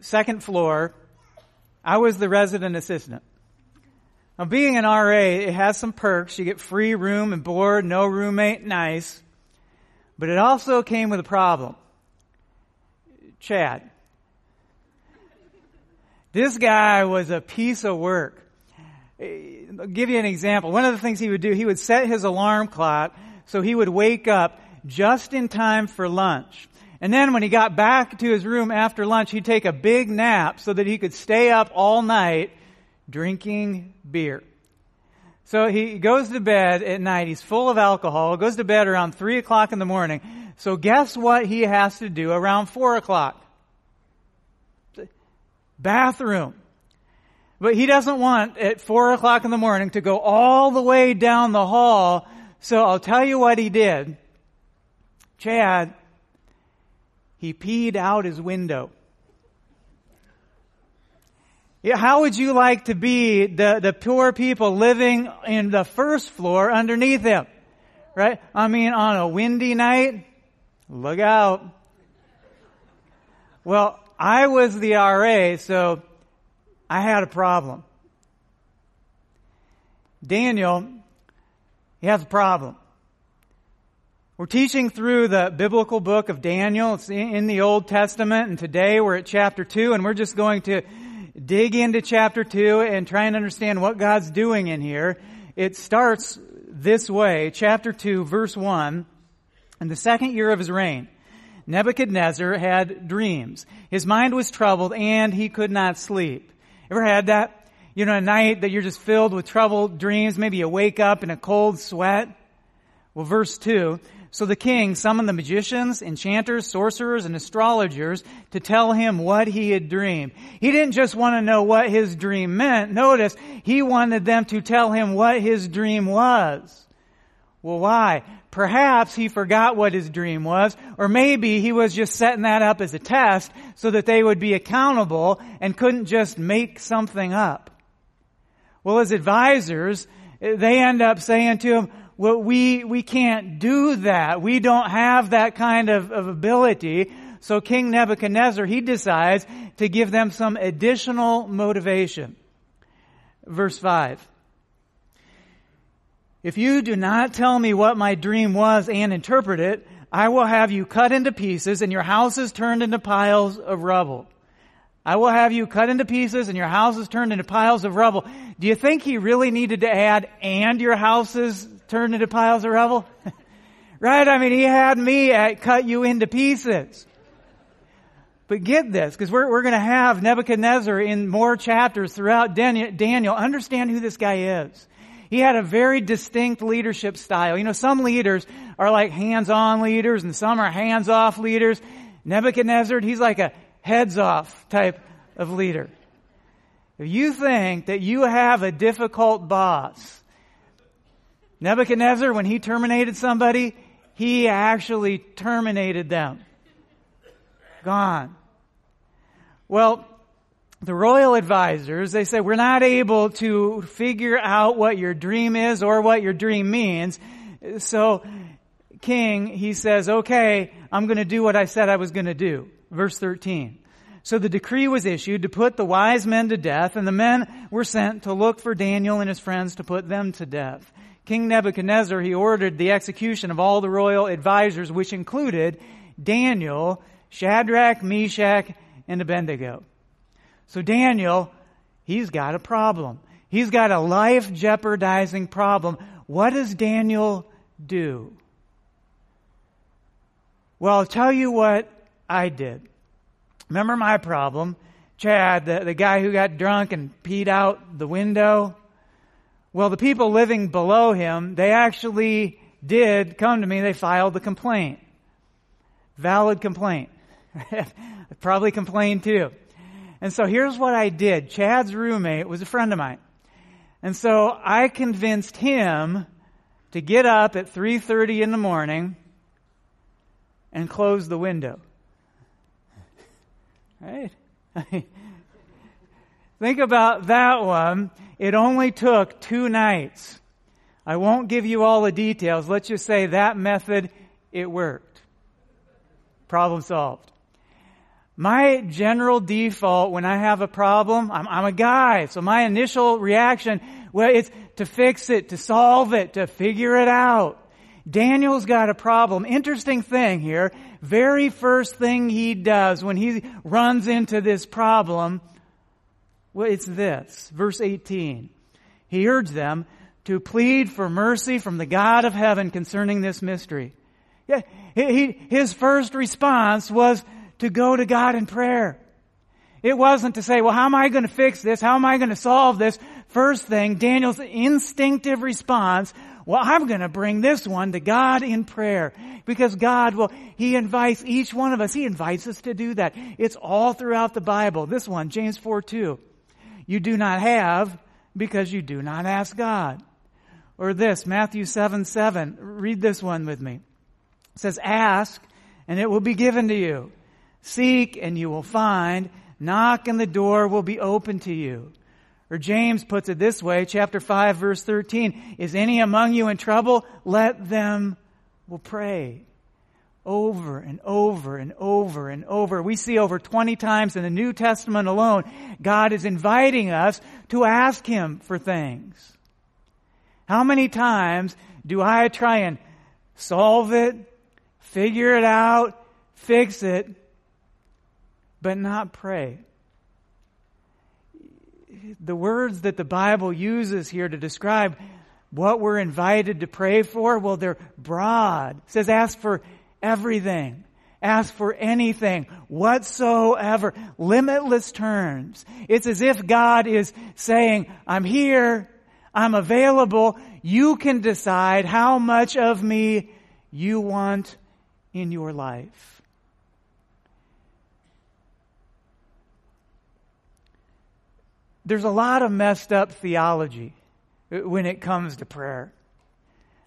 second floor. I was the resident assistant. Now, being an RA, it has some perks. You get free room and board, no roommate, nice. But it also came with a problem. Chad. This guy was a piece of work. I'll give you an example. One of the things he would do, he would set his alarm clock so he would wake up just in time for lunch. And then when he got back to his room after lunch, he'd take a big nap so that he could stay up all night drinking beer. So he goes to bed at night. He's full of alcohol. Goes to bed around three o'clock in the morning. So guess what he has to do around four o'clock? Bathroom. But he doesn't want at four o'clock in the morning to go all the way down the hall. So I'll tell you what he did. Chad, he peed out his window. How would you like to be the, the poor people living in the first floor underneath him? Right? I mean, on a windy night, look out. Well, I was the RA, so I had a problem. Daniel, he has a problem. We're teaching through the biblical book of Daniel. It's in the Old Testament, and today we're at chapter 2, and we're just going to dig into chapter 2 and try and understand what God's doing in here. It starts this way, chapter 2, verse 1. In the second year of his reign, Nebuchadnezzar had dreams. His mind was troubled and he could not sleep. Ever had that? You know, a night that you're just filled with troubled dreams. Maybe you wake up in a cold sweat. Well, verse 2. So the king summoned the magicians, enchanters, sorcerers, and astrologers to tell him what he had dreamed. He didn't just want to know what his dream meant. Notice, he wanted them to tell him what his dream was. Well, why? Perhaps he forgot what his dream was, or maybe he was just setting that up as a test so that they would be accountable and couldn't just make something up. Well, his advisors, they end up saying to him, well, we, we can't do that. We don't have that kind of, of ability. So King Nebuchadnezzar, he decides to give them some additional motivation. Verse 5. If you do not tell me what my dream was and interpret it, I will have you cut into pieces and your houses turned into piles of rubble. I will have you cut into pieces and your houses turned into piles of rubble. Do you think he really needed to add, and your houses turned into piles of rubble? right? I mean, he had me at cut you into pieces. But get this, because we're, we're going to have Nebuchadnezzar in more chapters throughout Daniel. Understand who this guy is. He had a very distinct leadership style. You know, some leaders are like hands-on leaders and some are hands-off leaders. Nebuchadnezzar, he's like a heads-off type of leader. If you think that you have a difficult boss, Nebuchadnezzar, when he terminated somebody, he actually terminated them. Gone. Well, the royal advisors, they say, we're not able to figure out what your dream is or what your dream means. So, king, he says, okay, I'm going to do what I said I was going to do. Verse 13. So the decree was issued to put the wise men to death, and the men were sent to look for Daniel and his friends to put them to death. King Nebuchadnezzar, he ordered the execution of all the royal advisors, which included Daniel, Shadrach, Meshach, and Abednego. So Daniel, he's got a problem. He's got a life jeopardizing problem. What does Daniel do? Well, I'll tell you what I did. Remember my problem? Chad, the, the guy who got drunk and peed out the window? Well, the people living below him, they actually did come to me. They filed the complaint. Valid complaint. Probably complained too. And so here's what I did. Chad's roommate was a friend of mine. And so I convinced him to get up at 3.30 in the morning and close the window. Right? Think about that one. It only took two nights. I won't give you all the details. Let's just say that method, it worked. Problem solved. My general default when I have a problem, I'm, I'm, a guy, so my initial reaction, well, it's to fix it, to solve it, to figure it out. Daniel's got a problem. Interesting thing here. Very first thing he does when he runs into this problem, well, it's this. Verse 18. He urged them to plead for mercy from the God of heaven concerning this mystery. Yeah, he, his first response was to go to God in prayer. It wasn't to say, well, how am I going to fix this? How am I going to solve this? First thing, Daniel's instinctive response, well, I'm going to bring this one to God in prayer. Because God will, He invites each one of us, He invites us to do that. It's all throughout the Bible. This one, James 4 2. You do not have because you do not ask God. Or this, Matthew 7 7. Read this one with me. It says, ask and it will be given to you. Seek and you will find. Knock and the door will be open to you. Or James puts it this way, chapter 5 verse 13, is any among you in trouble? Let them will pray. Over and over and over and over. We see over 20 times in the New Testament alone, God is inviting us to ask Him for things. How many times do I try and solve it, figure it out, fix it, but not pray. The words that the Bible uses here to describe what we're invited to pray for, well, they're broad. It says ask for everything. Ask for anything, whatsoever, limitless terms. It's as if God is saying, I'm here, I'm available, you can decide how much of me you want in your life. there's a lot of messed up theology when it comes to prayer.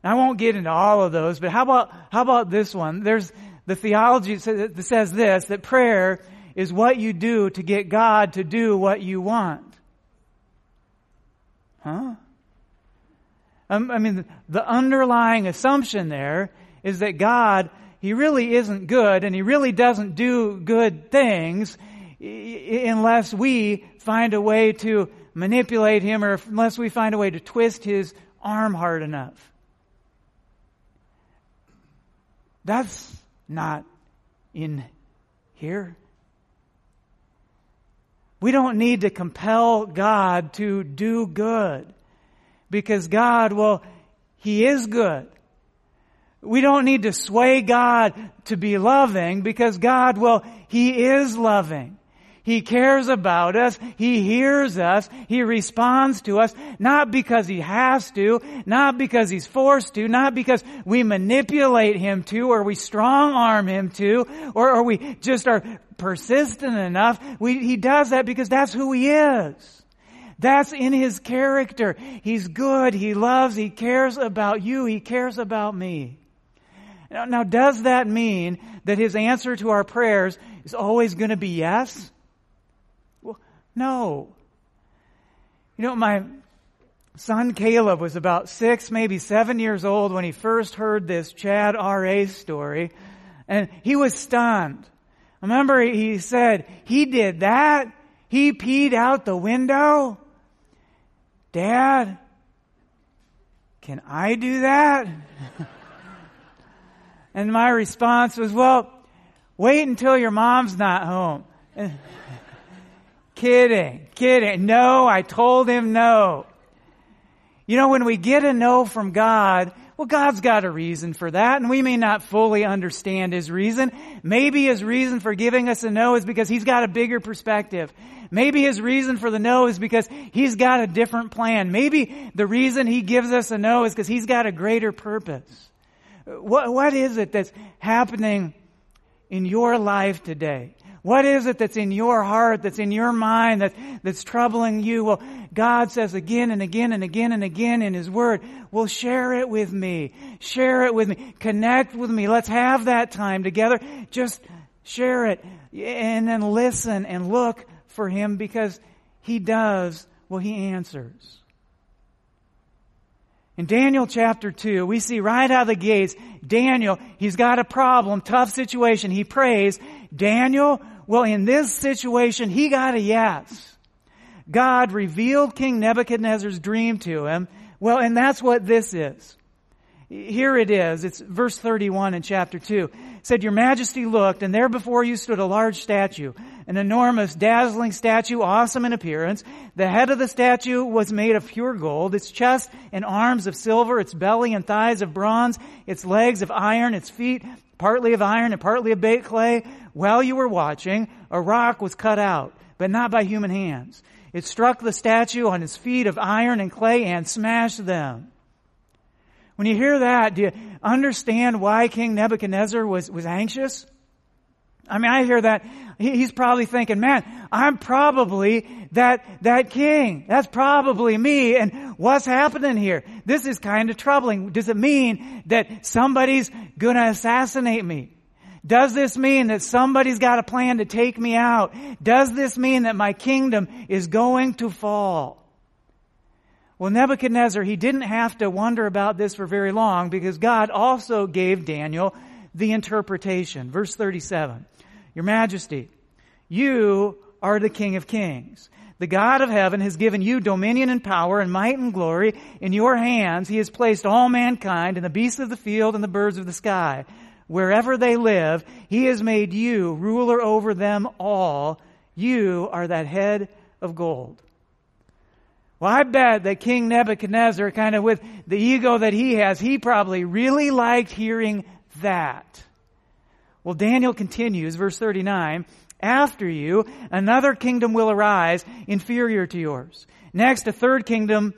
I won't get into all of those, but how about, how about this one? There's the theology that says this, that prayer is what you do to get God to do what you want. Huh? Um, I mean, the underlying assumption there is that God, He really isn't good and He really doesn't do good things unless we find a way to manipulate him or unless we find a way to twist his arm hard enough. That's not in here. We don't need to compel God to do good because God, well, He is good. We don't need to sway God to be loving because God, well, He is loving. He cares about us. He hears us. He responds to us, not because he has to, not because he's forced to, not because we manipulate him to, or we strong arm him to, or, or we just are persistent enough. We, he does that because that's who he is. That's in his character. He's good. He loves. He cares about you. He cares about me. Now, now does that mean that his answer to our prayers is always going to be yes? No. You know, my son Caleb was about six, maybe seven years old when he first heard this Chad R.A. story, and he was stunned. Remember, he said, he did that? He peed out the window? Dad, can I do that? and my response was, well, wait until your mom's not home. Kidding, kidding. No, I told him no. You know, when we get a no from God, well, God's got a reason for that, and we may not fully understand His reason. Maybe His reason for giving us a no is because He's got a bigger perspective. Maybe His reason for the no is because He's got a different plan. Maybe the reason He gives us a no is because He's got a greater purpose. What, what is it that's happening in your life today? What is it that's in your heart, that's in your mind, that, that's troubling you? Well, God says again and again and again and again in His Word, well, share it with me. Share it with me. Connect with me. Let's have that time together. Just share it. And then listen and look for Him because He does, well, He answers. In Daniel chapter 2, we see right out of the gates, Daniel, he's got a problem, tough situation. He prays, Daniel, well, in this situation, he got a yes. God revealed King Nebuchadnezzar's dream to him. Well, and that's what this is. Here it is. It's verse 31 in chapter 2. It said, Your Majesty looked, and there before you stood a large statue, an enormous, dazzling statue, awesome in appearance. The head of the statue was made of pure gold, its chest and arms of silver, its belly and thighs of bronze, its legs of iron, its feet partly of iron and partly of baked clay. While you were watching, a rock was cut out, but not by human hands. It struck the statue on its feet of iron and clay and smashed them. When you hear that, do you understand why King Nebuchadnezzar was, was anxious? I mean, I hear that. He's probably thinking, man, I'm probably that, that king. That's probably me. And what's happening here? This is kind of troubling. Does it mean that somebody's gonna assassinate me? Does this mean that somebody's got a plan to take me out? Does this mean that my kingdom is going to fall? Well, Nebuchadnezzar, he didn't have to wonder about this for very long because God also gave Daniel the interpretation. Verse 37. Your Majesty, you are the King of Kings. The God of heaven has given you dominion and power and might and glory. In your hands, He has placed all mankind and the beasts of the field and the birds of the sky. Wherever they live, He has made you ruler over them all. You are that head of gold. Well, I bet that King Nebuchadnezzar, kind of with the ego that he has, he probably really liked hearing that. Well, Daniel continues, verse 39, after you, another kingdom will arise inferior to yours. Next, a third kingdom,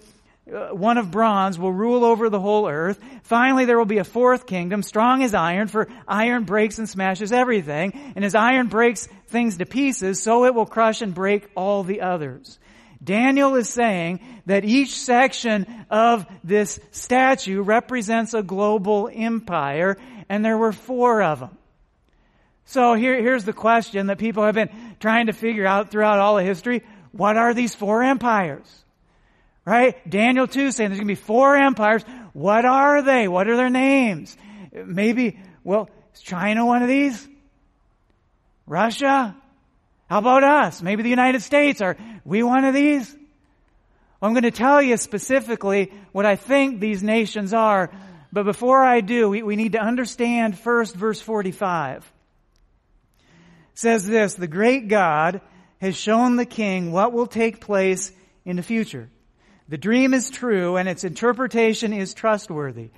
uh, one of bronze, will rule over the whole earth. Finally, there will be a fourth kingdom, strong as iron, for iron breaks and smashes everything. And as iron breaks things to pieces, so it will crush and break all the others. Daniel is saying that each section of this statue represents a global empire, and there were four of them. So here, here's the question that people have been trying to figure out throughout all of history. What are these four empires? Right? Daniel 2 saying there's going to be four empires. What are they? What are their names? Maybe, well, is China one of these? Russia? How about us? Maybe the United States. Are we one of these? I'm going to tell you specifically what I think these nations are. But before I do, we, we need to understand first verse 45. Says this, the great God has shown the king what will take place in the future. The dream is true and its interpretation is trustworthy.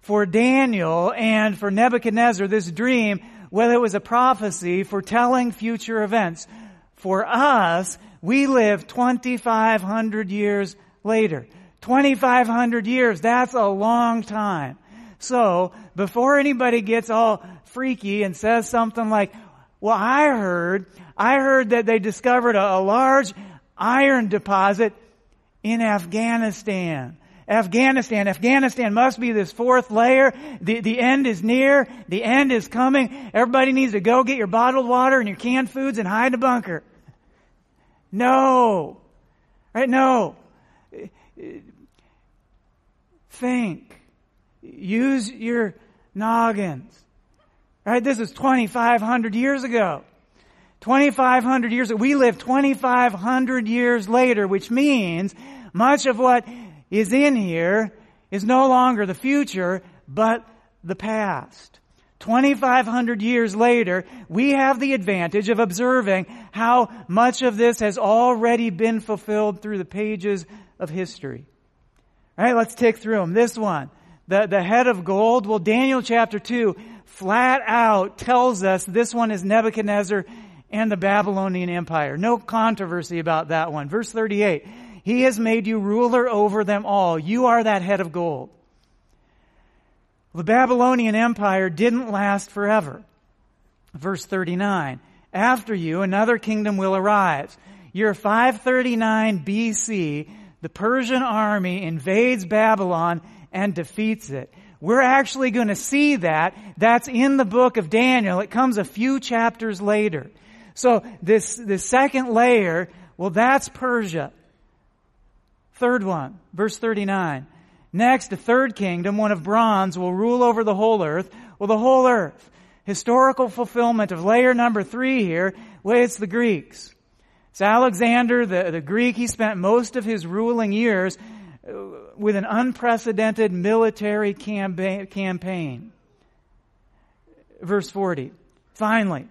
For Daniel and for Nebuchadnezzar, this dream whether it was a prophecy foretelling future events. For us, we live 2,500 years later. 2,500 years, that's a long time. So, before anybody gets all freaky and says something like, well, I heard, I heard that they discovered a, a large iron deposit in Afghanistan. Afghanistan. Afghanistan must be this fourth layer. The, the end is near. The end is coming. Everybody needs to go get your bottled water and your canned foods and hide in a bunker. No. Right? No. Think. Use your noggins. Right? This is 2,500 years ago. 2,500 years. We live 2,500 years later, which means much of what is in here is no longer the future, but the past. 2,500 years later, we have the advantage of observing how much of this has already been fulfilled through the pages of history. All right, let's tick through them. This one, the, the head of gold. Well, Daniel chapter 2 flat out tells us this one is Nebuchadnezzar and the Babylonian Empire. No controversy about that one. Verse 38. He has made you ruler over them all. You are that head of gold. The Babylonian Empire didn't last forever. Verse 39. After you, another kingdom will arise. Year 539 BC, the Persian army invades Babylon and defeats it. We're actually going to see that. That's in the book of Daniel. It comes a few chapters later. So this, this second layer, well, that's Persia. Third one, verse 39. Next, a third kingdom, one of bronze, will rule over the whole earth. Well, the whole earth. Historical fulfillment of layer number three here. Well, it's the Greeks. It's Alexander, the, the Greek. He spent most of his ruling years with an unprecedented military campaign. Verse 40. Finally,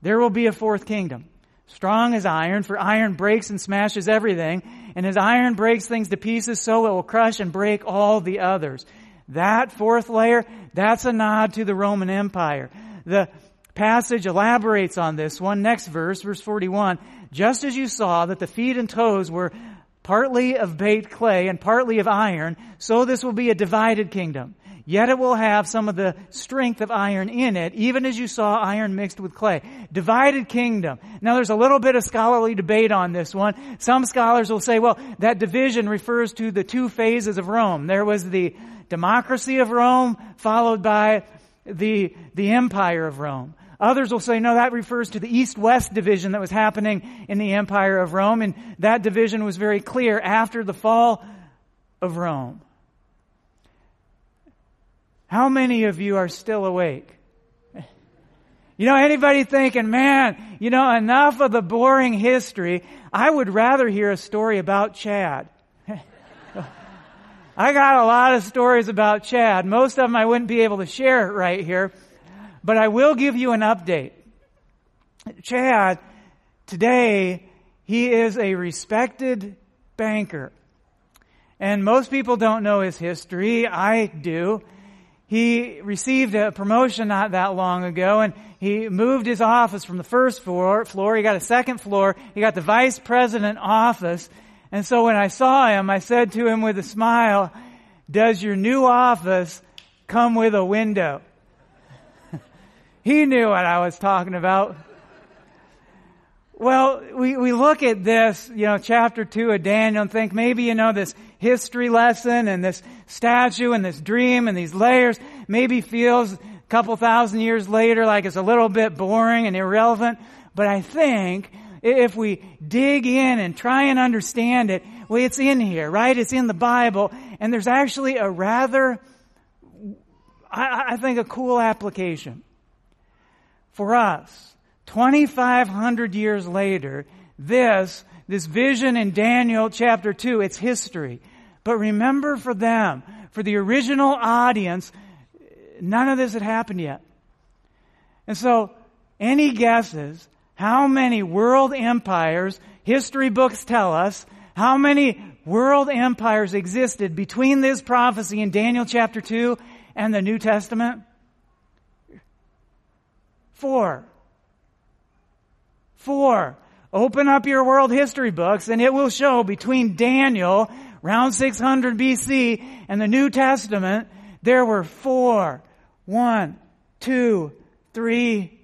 there will be a fourth kingdom. Strong as iron, for iron breaks and smashes everything, and as iron breaks things to pieces, so it will crush and break all the others. That fourth layer, that's a nod to the Roman Empire. The passage elaborates on this one. Next verse, verse 41. Just as you saw that the feet and toes were partly of baked clay and partly of iron, so this will be a divided kingdom. Yet it will have some of the strength of iron in it, even as you saw iron mixed with clay. Divided kingdom. Now there's a little bit of scholarly debate on this one. Some scholars will say, well, that division refers to the two phases of Rome. There was the democracy of Rome, followed by the, the empire of Rome. Others will say, no, that refers to the east-west division that was happening in the empire of Rome, and that division was very clear after the fall of Rome. How many of you are still awake? You know, anybody thinking, man, you know, enough of the boring history. I would rather hear a story about Chad. I got a lot of stories about Chad. Most of them I wouldn't be able to share right here, but I will give you an update. Chad, today, he is a respected banker. And most people don't know his history. I do. He received a promotion not that long ago and he moved his office from the first floor, floor. He got a second floor. He got the vice president office. And so when I saw him, I said to him with a smile, does your new office come with a window? He knew what I was talking about. Well, we, we look at this, you know, chapter two of Daniel and think maybe, you know, this history lesson and this statue and this dream and these layers maybe feels a couple thousand years later like it's a little bit boring and irrelevant. But I think if we dig in and try and understand it, well, it's in here, right? It's in the Bible. And there's actually a rather, I, I think, a cool application for us 2,500 years later, this, this vision in Daniel chapter 2, it's history. But remember for them, for the original audience, none of this had happened yet. And so, any guesses how many world empires, history books tell us, how many world empires existed between this prophecy in Daniel chapter 2 and the New Testament? Four. Four. Open up your world history books and it will show between Daniel, around 600 BC, and the New Testament, there were four. One, two, three,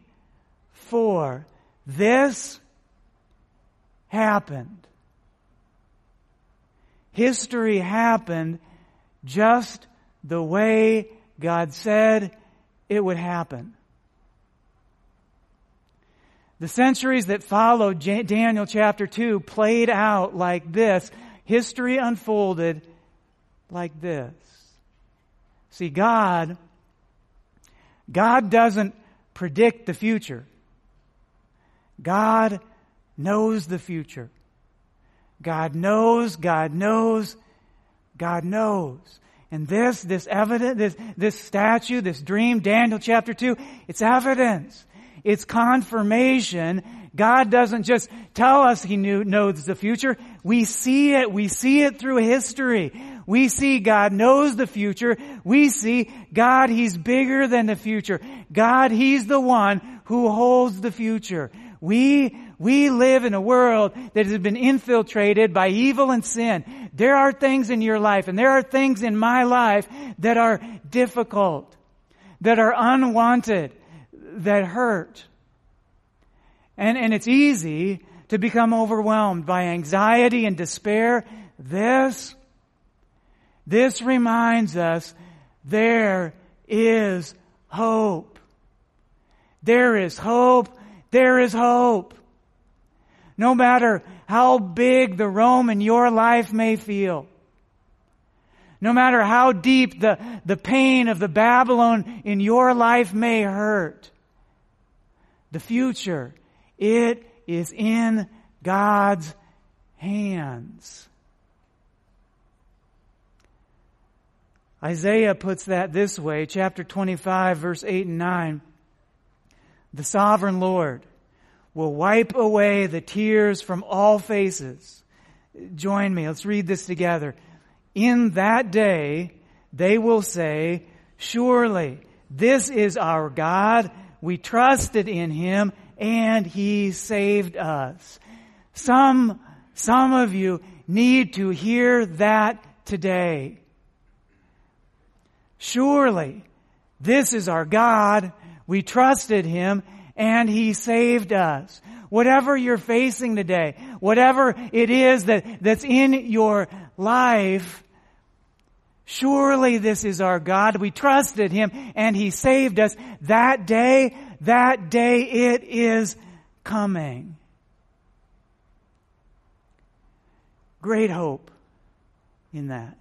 four. This happened. History happened just the way God said it would happen. The centuries that followed Daniel chapter 2 played out like this. History unfolded like this. See, God, God doesn't predict the future. God knows the future. God knows, God knows, God knows. And this, this evidence, this, this statue, this dream, Daniel chapter 2, it's evidence. It's confirmation. God doesn't just tell us He knew, knows the future. We see it. We see it through history. We see God knows the future. We see God, He's bigger than the future. God, He's the one who holds the future. We, we live in a world that has been infiltrated by evil and sin. There are things in your life and there are things in my life that are difficult, that are unwanted, that hurt. And, and it's easy to become overwhelmed by anxiety and despair. This, this reminds us there is hope. There is hope. There is hope. No matter how big the Rome in your life may feel, no matter how deep the, the pain of the Babylon in your life may hurt, the future, it is in God's hands. Isaiah puts that this way, chapter 25, verse 8 and 9. The sovereign Lord will wipe away the tears from all faces. Join me. Let's read this together. In that day, they will say, surely this is our God. We trusted in him and he saved us. Some, some of you need to hear that today. Surely this is our God. We trusted him and he saved us. Whatever you're facing today, whatever it is that, that's in your life, surely this is our God. We trusted him and he saved us. That day, that day it is coming. Great hope in that.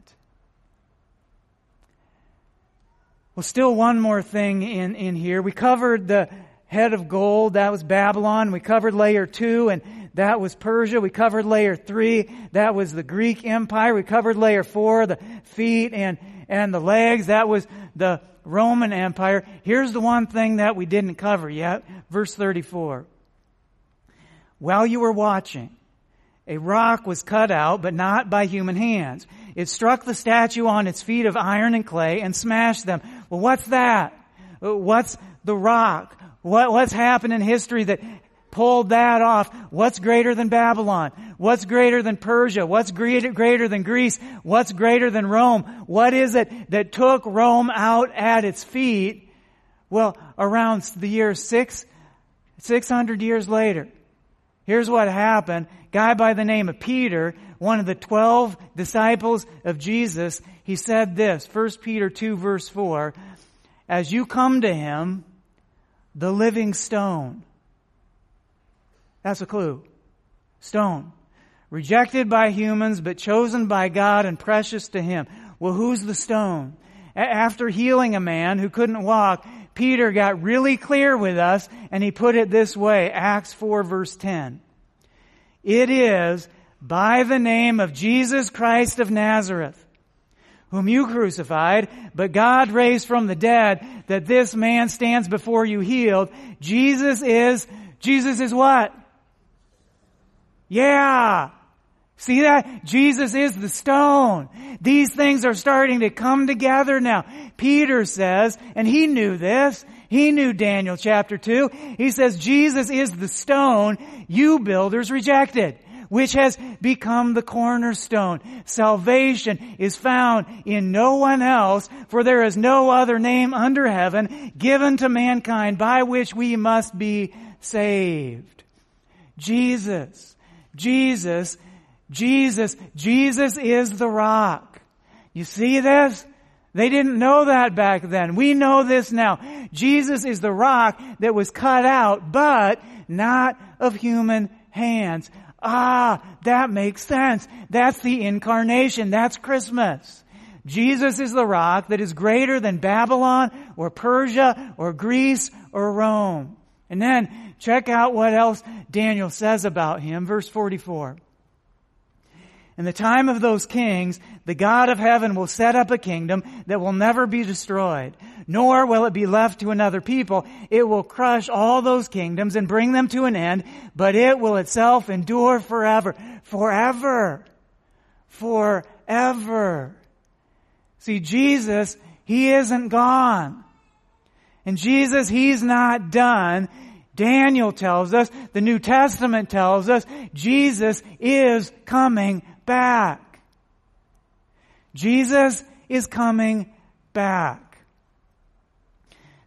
Well, still one more thing in, in here. We covered the head of gold. That was Babylon. We covered layer two and that was Persia. We covered layer three. That was the Greek Empire. We covered layer four, the feet and, and the legs. That was the Roman Empire. Here's the one thing that we didn't cover yet. Verse 34. While you were watching, a rock was cut out, but not by human hands. It struck the statue on its feet of iron and clay and smashed them. Well, what's that? What's the rock? What, what's happened in history that pulled that off? What's greater than Babylon? What's greater than Persia? What's greater, than Greece? What's greater than Rome? What is it that took Rome out at its feet? Well, around the year six, 600 years later, Here's what happened. Guy by the name of Peter, one of the twelve disciples of Jesus, he said this, 1 Peter 2 verse 4, as you come to him, the living stone. That's a clue. Stone. Rejected by humans, but chosen by God and precious to him. Well, who's the stone? After healing a man who couldn't walk, Peter got really clear with us and he put it this way, Acts 4 verse 10. It is by the name of Jesus Christ of Nazareth, whom you crucified, but God raised from the dead, that this man stands before you healed. Jesus is, Jesus is what? Yeah. See that? Jesus is the stone. These things are starting to come together now. Peter says, and he knew this, he knew Daniel chapter 2. He says, Jesus is the stone you builders rejected, which has become the cornerstone. Salvation is found in no one else, for there is no other name under heaven given to mankind by which we must be saved. Jesus, Jesus Jesus, Jesus is the rock. You see this? They didn't know that back then. We know this now. Jesus is the rock that was cut out, but not of human hands. Ah, that makes sense. That's the incarnation. That's Christmas. Jesus is the rock that is greater than Babylon or Persia or Greece or Rome. And then check out what else Daniel says about him. Verse 44. In the time of those kings, the God of heaven will set up a kingdom that will never be destroyed, nor will it be left to another people. It will crush all those kingdoms and bring them to an end, but it will itself endure forever. Forever. Forever. See, Jesus, He isn't gone. And Jesus, He's not done. Daniel tells us, the New Testament tells us, Jesus is coming back. Jesus is coming back.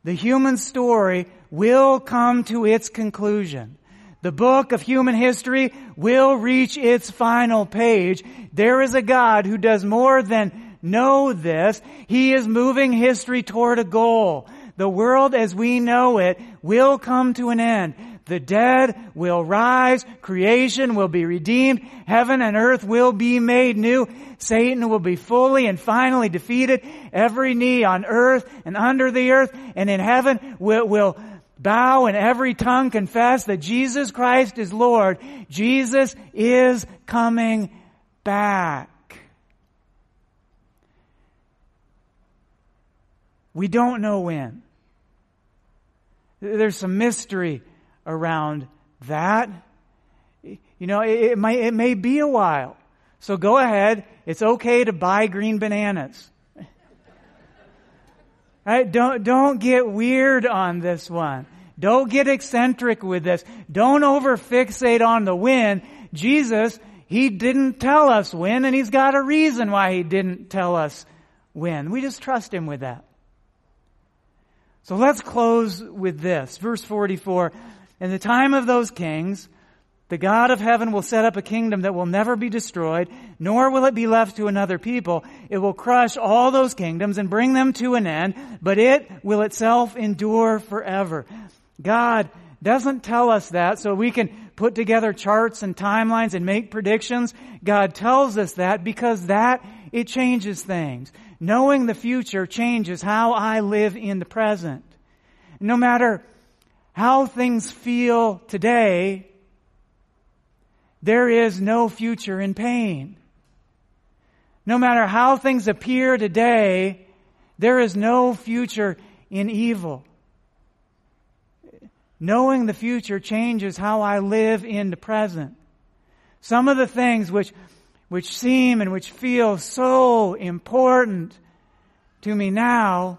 The human story will come to its conclusion. The book of human history will reach its final page. There is a God who does more than know this. He is moving history toward a goal. The world as we know it will come to an end. The dead will rise. Creation will be redeemed. Heaven and earth will be made new. Satan will be fully and finally defeated. Every knee on earth and under the earth and in heaven will, will bow and every tongue confess that Jesus Christ is Lord. Jesus is coming back. We don't know when. There's some mystery around that. You know, it, it, may, it may be a while. So go ahead. It's okay to buy green bananas. Right? Don't, don't get weird on this one. Don't get eccentric with this. Don't over fixate on the when. Jesus, He didn't tell us when, and He's got a reason why He didn't tell us when. We just trust Him with that. So let's close with this. Verse 44. In the time of those kings, the God of heaven will set up a kingdom that will never be destroyed, nor will it be left to another people. It will crush all those kingdoms and bring them to an end, but it will itself endure forever. God doesn't tell us that so we can put together charts and timelines and make predictions. God tells us that because that, it changes things. Knowing the future changes how I live in the present. No matter how things feel today, there is no future in pain. No matter how things appear today, there is no future in evil. Knowing the future changes how I live in the present. Some of the things which, which seem and which feel so important to me now,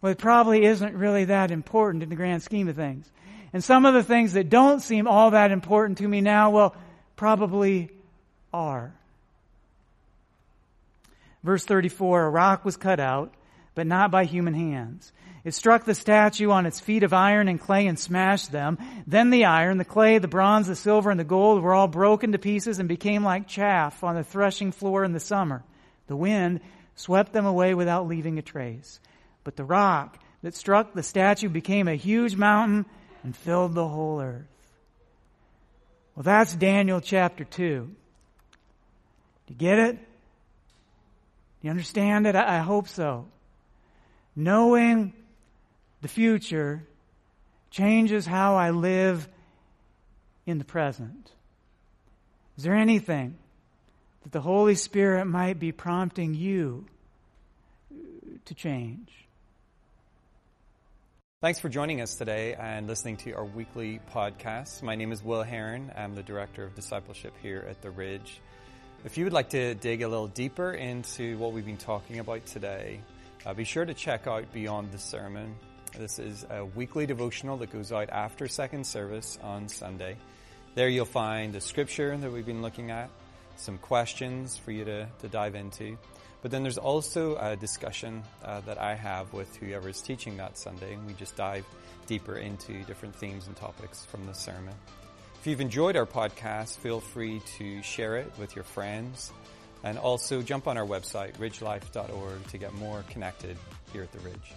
well, it probably isn't really that important in the grand scheme of things. And some of the things that don't seem all that important to me now, well, probably are. Verse 34 A rock was cut out, but not by human hands. It struck the statue on its feet of iron and clay and smashed them. Then the iron, the clay, the bronze, the silver, and the gold were all broken to pieces and became like chaff on the threshing floor in the summer. The wind swept them away without leaving a trace. But the rock that struck the statue became a huge mountain and filled the whole earth. Well, that's Daniel chapter 2. Do you get it? Do you understand it? I, hope so. Knowing the future changes how I live in the present. Is there anything that the Holy Spirit might be prompting you to change? Thanks for joining us today and listening to our weekly podcast. My name is Will Heron. I'm the Director of Discipleship here at The Ridge. If you would like to dig a little deeper into what we've been talking about today, uh, be sure to check out Beyond the Sermon. This is a weekly devotional that goes out after second service on Sunday. There you'll find the scripture that we've been looking at, some questions for you to, to dive into. But then there's also a discussion uh, that I have with whoever is teaching that Sunday, and we just dive deeper into different themes and topics from the sermon. If you've enjoyed our podcast, feel free to share it with your friends, and also jump on our website, ridgelife.org, to get more connected here at the Ridge.